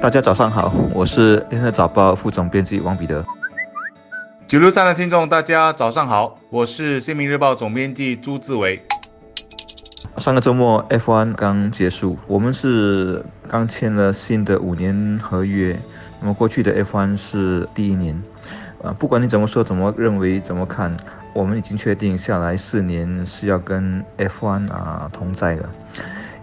大家早上好，我是联合早报副总编辑王彼得。九六三的听众，大家早上好，我是新民日报总编辑朱志伟。上个周末 F1 刚结束，我们是刚签了新的五年合约。那么过去的 F1 是第一年，啊，不管你怎么说、怎么认为、怎么看，我们已经确定下来四年是要跟 F1 啊同在的。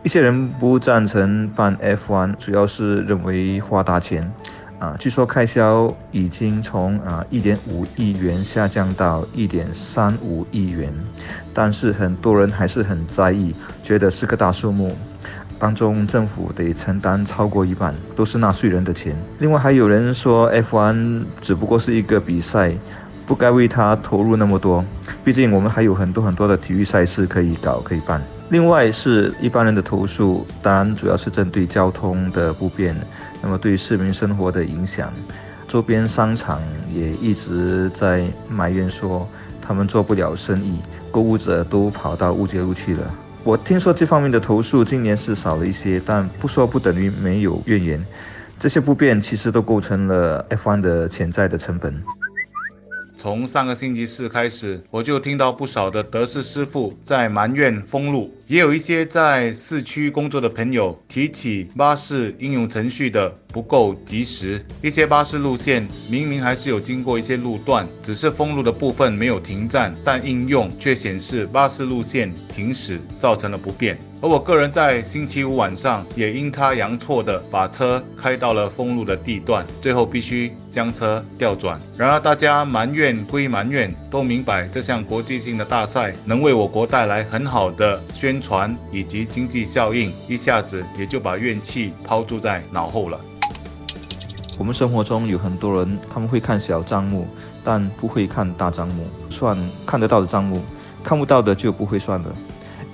一些人不赞成办 F1，主要是认为花大钱，啊，据说开销已经从啊一点五亿元下降到一点三五亿元，但是很多人还是很在意，觉得是个大数目，当中政府得承担超过一半，都是纳税人的钱。另外还有人说 F1 只不过是一个比赛，不该为它投入那么多，毕竟我们还有很多很多的体育赛事可以搞可以办。另外是一般人的投诉，当然主要是针对交通的不便，那么对市民生活的影响，周边商场也一直在埋怨说他们做不了生意，购物者都跑到乌节路去了。我听说这方面的投诉今年是少了一些，但不说不等于没有怨言。这些不便其实都构成了 F1 的潜在的成本。从上个星期四开始，我就听到不少的德士师傅在埋怨封路，也有一些在市区工作的朋友提起巴士应用程序的不够及时。一些巴士路线明明还是有经过一些路段，只是封路的部分没有停站，但应用却显示巴士路线停驶，造成了不便。而我个人在星期五晚上也阴差阳错的把车开到了封路的地段，最后必须将车调转。然而大家埋怨归埋怨，都明白这项国际性的大赛能为我国带来很好的宣传以及经济效应，一下子也就把怨气抛诸在脑后了。我们生活中有很多人，他们会看小账目，但不会看大账目，算看得到的账目，看不到的就不会算了。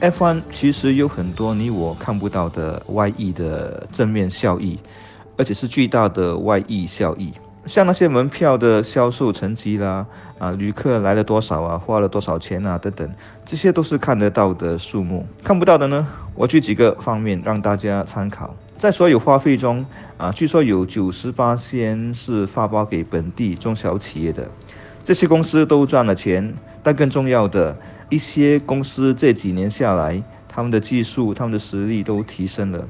F1 其实有很多你我看不到的外溢的正面效益，而且是巨大的外溢效益。像那些门票的销售成绩啦，啊，旅客来了多少啊，花了多少钱啊，等等，这些都是看得到的数目。看不到的呢，我举几个方面让大家参考。在所有花费中，啊，据说有九十八先是发包给本地中小企业的，这些公司都赚了钱。但更重要的。一些公司这几年下来，他们的技术、他们的实力都提升了。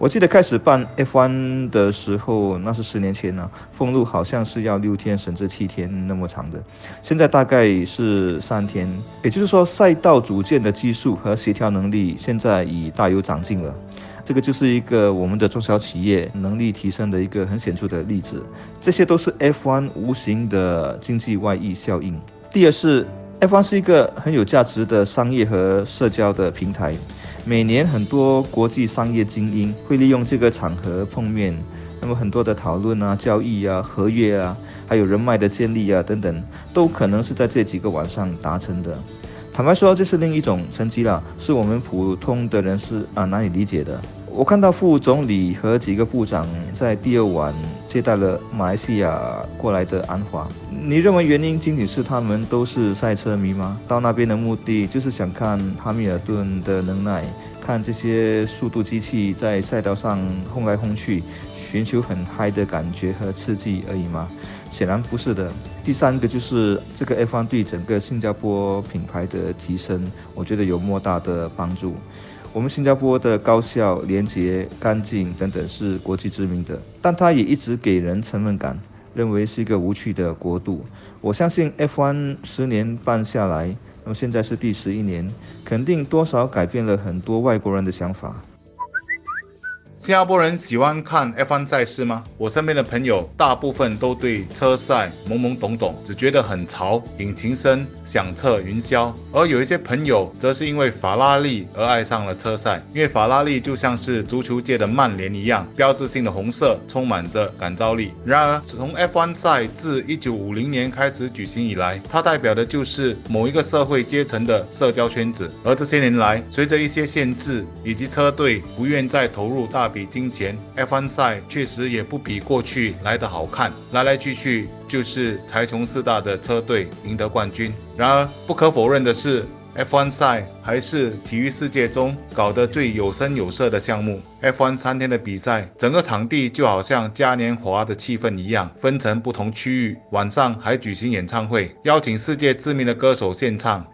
我记得开始办 F1 的时候，那是十年前呢，封路好像是要六天甚至七天那么长的，现在大概是三天。也就是说，赛道组建的技术和协调能力现在已大有长进了。这个就是一个我们的中小企业能力提升的一个很显著的例子。这些都是 F1 无形的经济外溢效应。第二是。F1 是一个很有价值的商业和社交的平台，每年很多国际商业精英会利用这个场合碰面，那么很多的讨论啊、交易啊、合约啊，还有人脉的建立啊等等，都可能是在这几个晚上达成的。坦白说，这是另一种成绩了，是我们普通的人是啊难以理解的。我看到副总理和几个部长在第二晚接待了马来西亚过来的安华。你认为原因仅仅是他们都是赛车迷吗？到那边的目的就是想看哈密尔顿的能耐，看这些速度机器在赛道上轰来轰去，寻求很嗨的感觉和刺激而已吗？显然不是的。第三个就是这个 F1 对整个新加坡品牌的提升，我觉得有莫大的帮助。我们新加坡的高效、廉洁、干净等等是国际知名的，但它也一直给人沉闷感，认为是一个无趣的国度。我相信 F1 十年半下来，那么现在是第十一年，肯定多少改变了很多外国人的想法。新加坡人喜欢看 F1 赛事吗？我身边的朋友大部分都对车赛懵懵懂懂，只觉得很潮，引擎声响彻云霄。而有一些朋友则是因为法拉利而爱上了车赛，因为法拉利就像是足球界的曼联一样，标志性的红色充满着感召力。然而，从 F1 赛自1950年开始举行以来，它代表的就是某一个社会阶层的社交圈子。而这些年来，随着一些限制以及车队不愿再投入大比金钱，F1 赛确实也不比过去来得好看，来来去去就是财穷四大的车队赢得冠军。然而不可否认的是，F1 赛还是体育世界中搞得最有声有色的项目。F1 三天的比赛，整个场地就好像嘉年华的气氛一样，分成不同区域。晚上还举行演唱会，邀请世界知名的歌手献唱。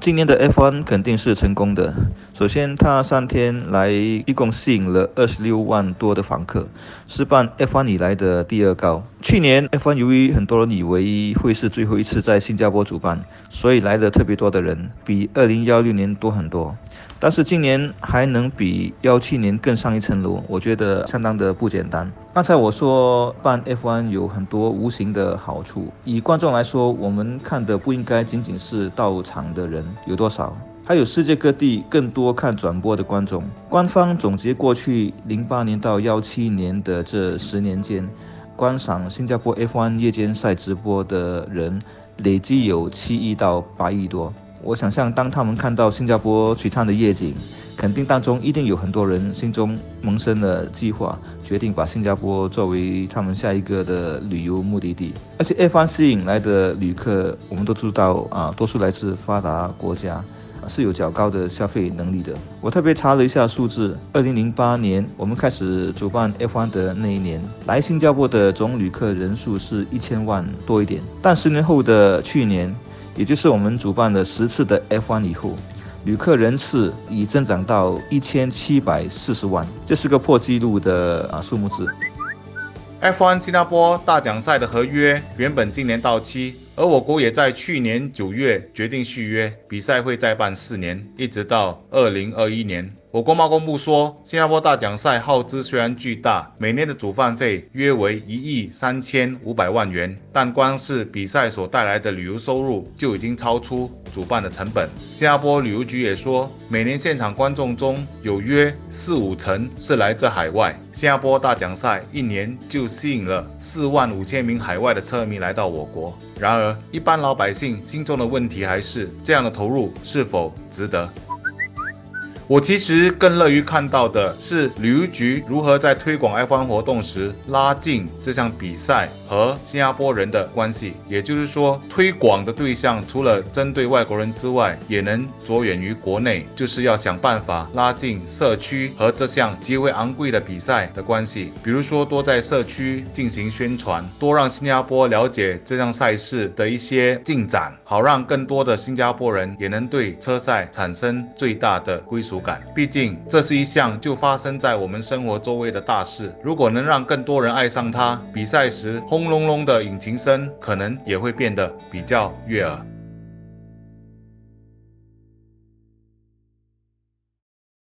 今年的 F1 肯定是成功的。首先，它三天来一共吸引了二十六万多的访客，是办 F1 以来的第二高。去年 F1 由于很多人以为会是最后一次在新加坡主办，所以来了特别多的人，比二零幺六年多很多。但是今年还能比幺七年更上一层楼，我觉得相当的不简单。刚才我说办 F1 有很多无形的好处，以观众来说，我们看的不应该仅仅是到场的人有多少，还有世界各地更多看转播的观众。官方总结过去零八年到幺七年的这十年间，观赏新加坡 F1 夜间赛直播的人累计有七亿到八亿多。我想象，当他们看到新加坡璀璨的夜景，肯定当中一定有很多人心中萌生了计划，决定把新加坡作为他们下一个的旅游目的地。而且，F1 吸引来的旅客，我们都知道啊，多数来自发达国家，是有较高的消费能力的。我特别查了一下数字，二零零八年我们开始主办 F1 的那一年，来新加坡的总旅客人数是一千万多一点，但十年后的去年。也就是我们主办了十次的 F1 以后，旅客人次已增长到一千七百四十万，这是个破纪录的啊数目字。F1 新加坡大奖赛的合约原本今年到期。而我国也在去年九月决定续约，比赛会再办四年，一直到二零二一年。我国贸公布说，新加坡大奖赛耗资虽然巨大，每年的主办费约为一亿三千五百万元，但光是比赛所带来的旅游收入就已经超出主办的成本。新加坡旅游局也说，每年现场观众中有约四五成是来自海外。新加坡大奖赛一年就吸引了四万五千名海外的车迷来到我国。然而，一般老百姓心中的问题还是这样的投入是否值得？我其实更乐于看到的是旅游局如何在推广 F1 活动时拉近这项比赛和新加坡人的关系。也就是说，推广的对象除了针对外国人之外，也能着眼于国内，就是要想办法拉近社区和这项极为昂贵的比赛的关系。比如说，多在社区进行宣传，多让新加坡了解这项赛事的一些进展，好让更多的新加坡人也能对车赛产生最大的归属。毕竟这是一项就发生在我们生活周围的大事。如果能让更多人爱上它，比赛时轰隆隆的引擎声可能也会变得比较悦耳。